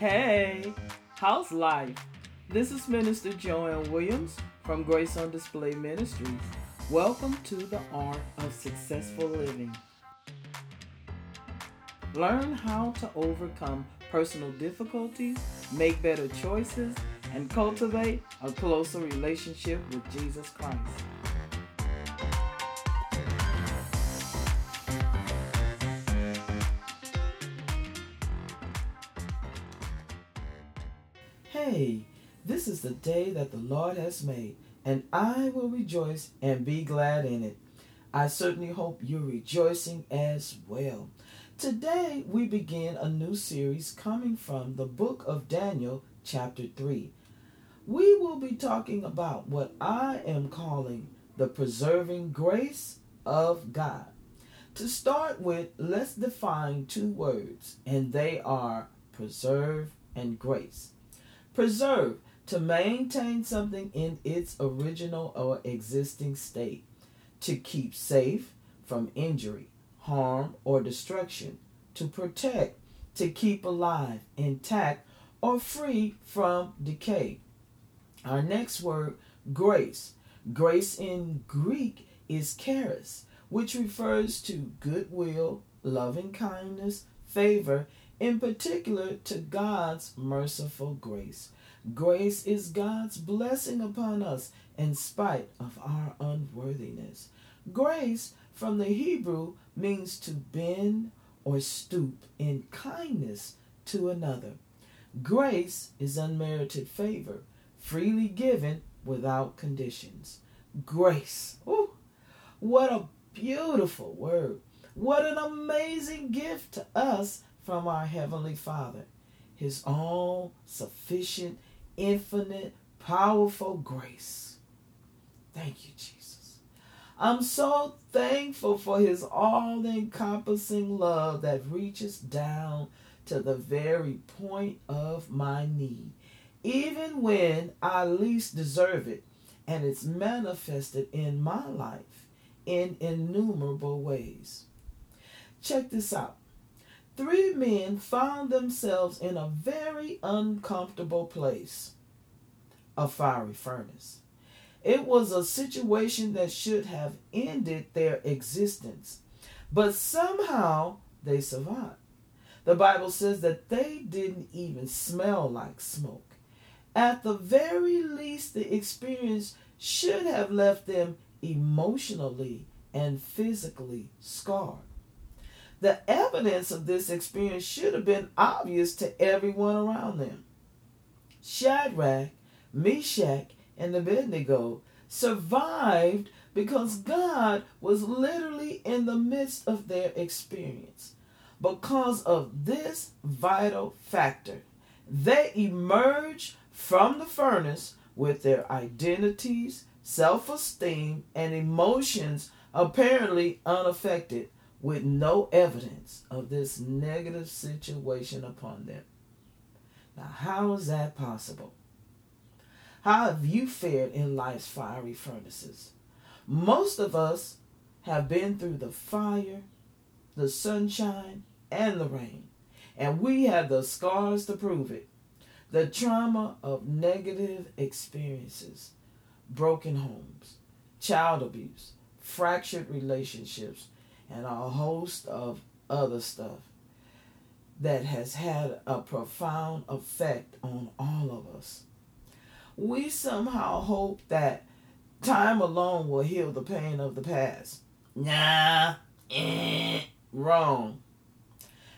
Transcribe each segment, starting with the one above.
Hey, how's life? This is Minister Joanne Williams from Grace on Display Ministries. Welcome to the Art of Successful Living. Learn how to overcome personal difficulties, make better choices, and cultivate a closer relationship with Jesus Christ. Hey, this is the day that the Lord has made, and I will rejoice and be glad in it. I certainly hope you're rejoicing as well. Today, we begin a new series coming from the book of Daniel, chapter 3. We will be talking about what I am calling the preserving grace of God. To start with, let's define two words, and they are preserve and grace. Preserve, to maintain something in its original or existing state, to keep safe from injury harm, or destruction, to protect, to keep alive, intact, or free from decay. Our next word, grace. Grace in Greek is charis, which refers to goodwill, loving kindness, favor, in particular to God's merciful grace. Grace is God's blessing upon us in spite of our unworthiness. Grace from the Hebrew means to bend or stoop in kindness to another. Grace is unmerited favor, freely given without conditions. Grace. Ooh, what a beautiful word. What an amazing gift to us from our Heavenly Father. His all sufficient, infinite, powerful grace. Thank you, Jesus. I'm so thankful for his all encompassing love that reaches down to the very point of my need, even when I least deserve it, and it's manifested in my life in innumerable ways. Check this out. Three men found themselves in a very uncomfortable place a fiery furnace. It was a situation that should have ended their existence, but somehow they survived. The Bible says that they didn't even smell like smoke. At the very least, the experience should have left them emotionally and physically scarred. The evidence of this experience should have been obvious to everyone around them. Shadrach, Meshach, and Abednego survived because God was literally in the midst of their experience. Because of this vital factor, they emerged from the furnace with their identities, self esteem, and emotions apparently unaffected, with no evidence of this negative situation upon them. Now, how is that possible? How have you fared in life's fiery furnaces? Most of us have been through the fire, the sunshine, and the rain, and we have the scars to prove it. The trauma of negative experiences, broken homes, child abuse, fractured relationships, and a host of other stuff that has had a profound effect on all of us we somehow hope that time alone will heal the pain of the past. Nah, eh, wrong.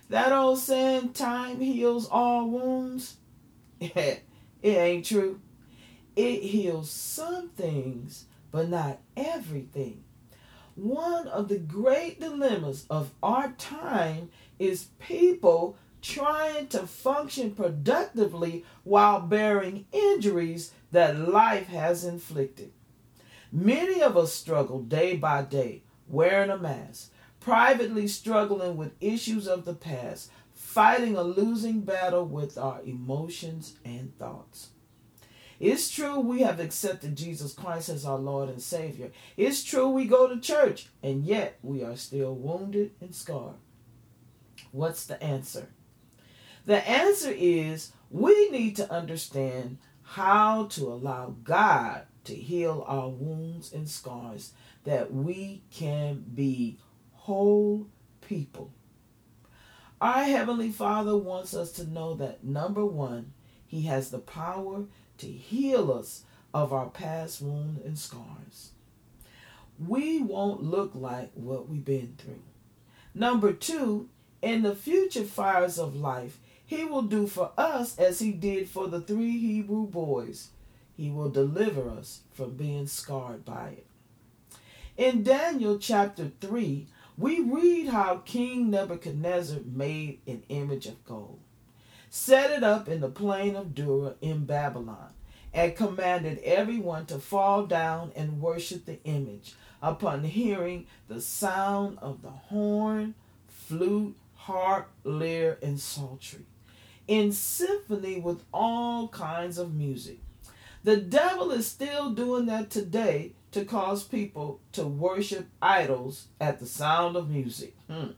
That old saying, time heals all wounds, it ain't true. It heals some things, but not everything. One of the great dilemmas of our time is people trying to function productively while bearing injuries that life has inflicted. Many of us struggle day by day, wearing a mask, privately struggling with issues of the past, fighting a losing battle with our emotions and thoughts. It's true we have accepted Jesus Christ as our Lord and Savior. It's true we go to church, and yet we are still wounded and scarred. What's the answer? The answer is we need to understand how to allow God to heal our wounds and scars that we can be whole people. Our Heavenly Father wants us to know that number one, He has the power to heal us of our past wounds and scars. We won't look like what we've been through. Number two, in the future fires of life, He will do for us as He did for the three Hebrew boys. He will deliver us from being scarred by it. In Daniel chapter 3, we read how King Nebuchadnezzar made an image of gold, set it up in the plain of Dura in Babylon, and commanded everyone to fall down and worship the image upon hearing the sound of the horn, flute, harp, lyre, and psaltery, in symphony with all kinds of music. The devil is still doing that today to cause people to worship idols at the sound of music. Hmm.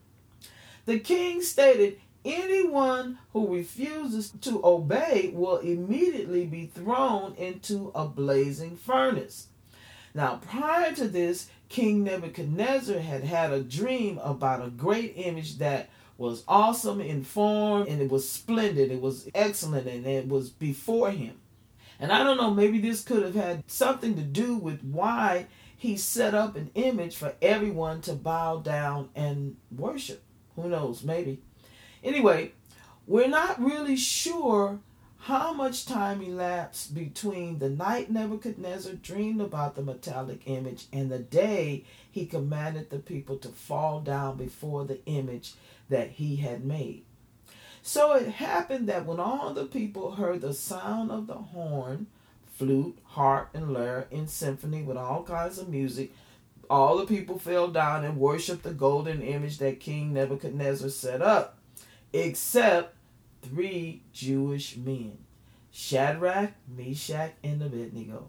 The king stated anyone who refuses to obey will immediately be thrown into a blazing furnace. Now, prior to this, King Nebuchadnezzar had had a dream about a great image that was awesome in form and it was splendid, it was excellent, and it was before him. And I don't know, maybe this could have had something to do with why he set up an image for everyone to bow down and worship. Who knows, maybe. Anyway, we're not really sure how much time elapsed between the night Nebuchadnezzar dreamed about the metallic image and the day he commanded the people to fall down before the image that he had made. So it happened that when all the people heard the sound of the horn, flute, harp, and lyre in symphony with all kinds of music, all the people fell down and worshiped the golden image that King Nebuchadnezzar set up, except three Jewish men Shadrach, Meshach, and Abednego.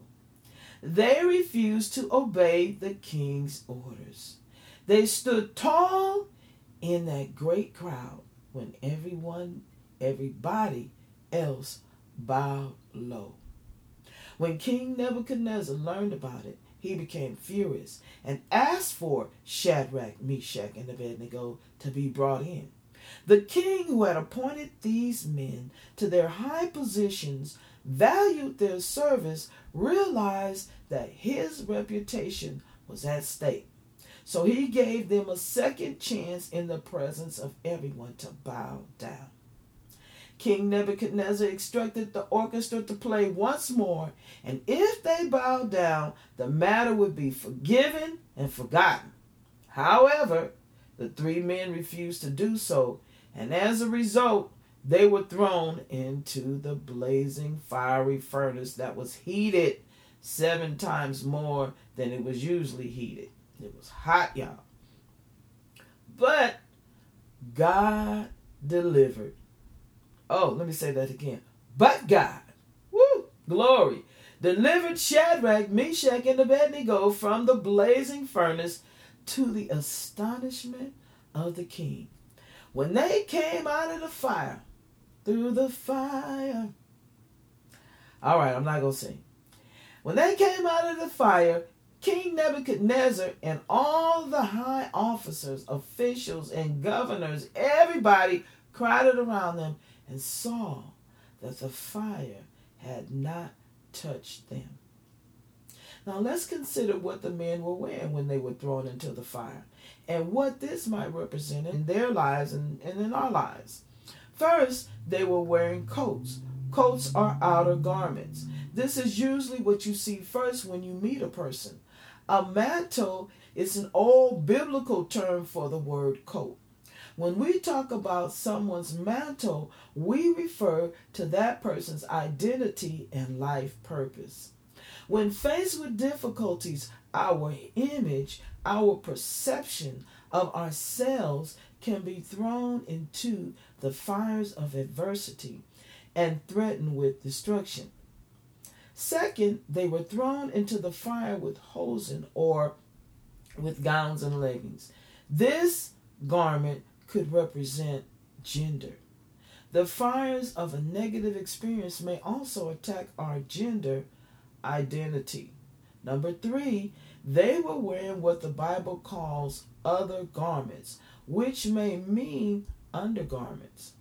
They refused to obey the king's orders. They stood tall in that great crowd when everyone, everybody else bowed low. When King Nebuchadnezzar learned about it, he became furious and asked for Shadrach, Meshach, and Abednego to be brought in. The king who had appointed these men to their high positions valued their service, realized that his reputation was at stake. So he gave them a second chance in the presence of everyone to bow down. King Nebuchadnezzar instructed the orchestra to play once more, and if they bowed down, the matter would be forgiven and forgotten. However, the three men refused to do so, and as a result, they were thrown into the blazing fiery furnace that was heated seven times more than it was usually heated. It was hot, y'all. But God delivered. Oh, let me say that again. But God, woo, glory, delivered Shadrach, Meshach, and Abednego from the blazing furnace to the astonishment of the king. When they came out of the fire, through the fire. All right, I'm not going to sing. When they came out of the fire, King Nebuchadnezzar and all the high officers, officials, and governors, everybody crowded around them and saw that the fire had not touched them. Now let's consider what the men were wearing when they were thrown into the fire and what this might represent in their lives and, and in our lives. First, they were wearing coats. Coats are outer garments. This is usually what you see first when you meet a person. A mantle is an old biblical term for the word coat. When we talk about someone's mantle, we refer to that person's identity and life purpose. When faced with difficulties, our image, our perception of ourselves can be thrown into the fires of adversity and threatened with destruction. Second, they were thrown into the fire with hosen or with gowns and leggings. This garment could represent gender. The fires of a negative experience may also attack our gender identity. Number three, they were wearing what the Bible calls other garments, which may mean undergarments.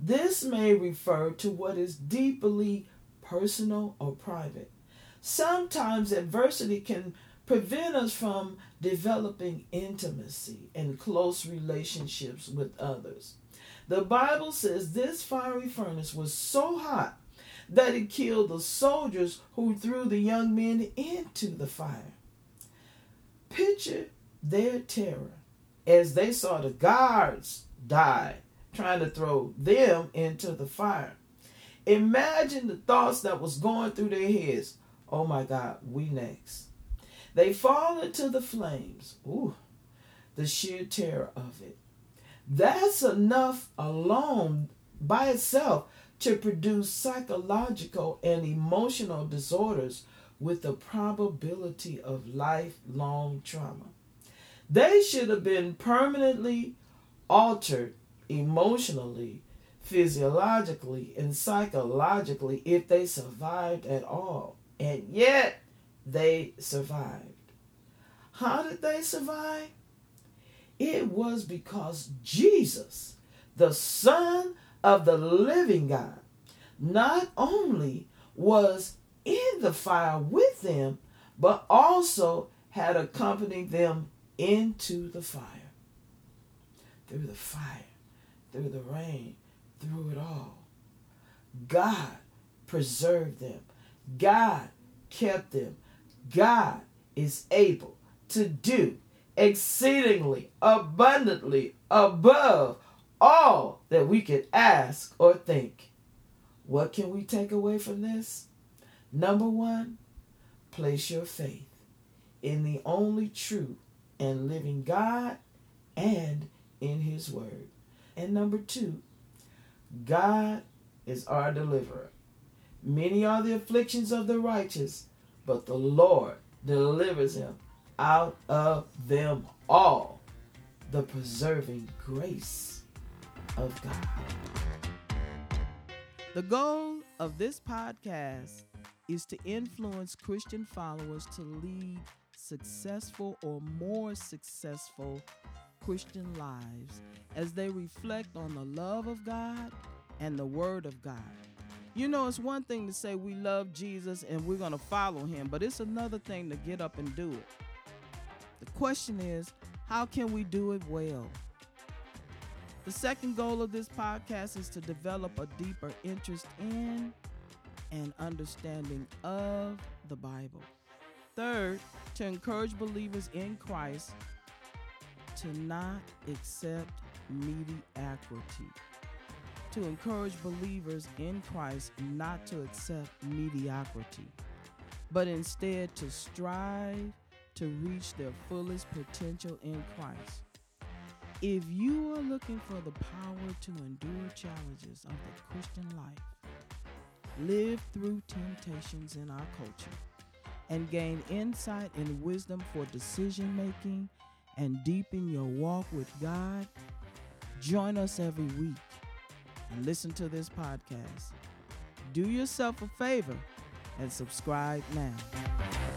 This may refer to what is deeply personal or private. Sometimes adversity can prevent us from developing intimacy and close relationships with others. The Bible says this fiery furnace was so hot that it killed the soldiers who threw the young men into the fire. Picture their terror as they saw the guards die trying to throw them into the fire. Imagine the thoughts that was going through their heads. Oh my God, we next. They fall into the flames. Ooh, the sheer terror of it. That's enough alone by itself to produce psychological and emotional disorders with the probability of lifelong trauma. They should have been permanently altered emotionally, physiologically, and psychologically if they survived at all. And yet, they survived. How did they survive? It was because Jesus, the Son of the living God, not only was in the fire with them, but also had accompanied them into the fire. Through the fire, through the rain, through it all. God preserved them. God kept them. God is able to do exceedingly abundantly above all that we could ask or think. What can we take away from this? Number one, place your faith in the only true and living God and in His Word. And number two, God is our deliverer. Many are the afflictions of the righteous, but the Lord delivers him out of them all. The preserving grace of God. The goal of this podcast is to influence Christian followers to lead successful or more successful Christian lives as they reflect on the love of God and the Word of God. You know, it's one thing to say we love Jesus and we're going to follow him, but it's another thing to get up and do it. The question is, how can we do it well? The second goal of this podcast is to develop a deeper interest in and understanding of the Bible. Third, to encourage believers in Christ to not accept mediocrity to encourage believers in Christ not to accept mediocrity, but instead to strive to reach their fullest potential in Christ. If you are looking for the power to endure challenges of the Christian life, live through temptations in our culture, and gain insight and wisdom for decision making and deepen your walk with God, join us every week and listen to this podcast. Do yourself a favor and subscribe now.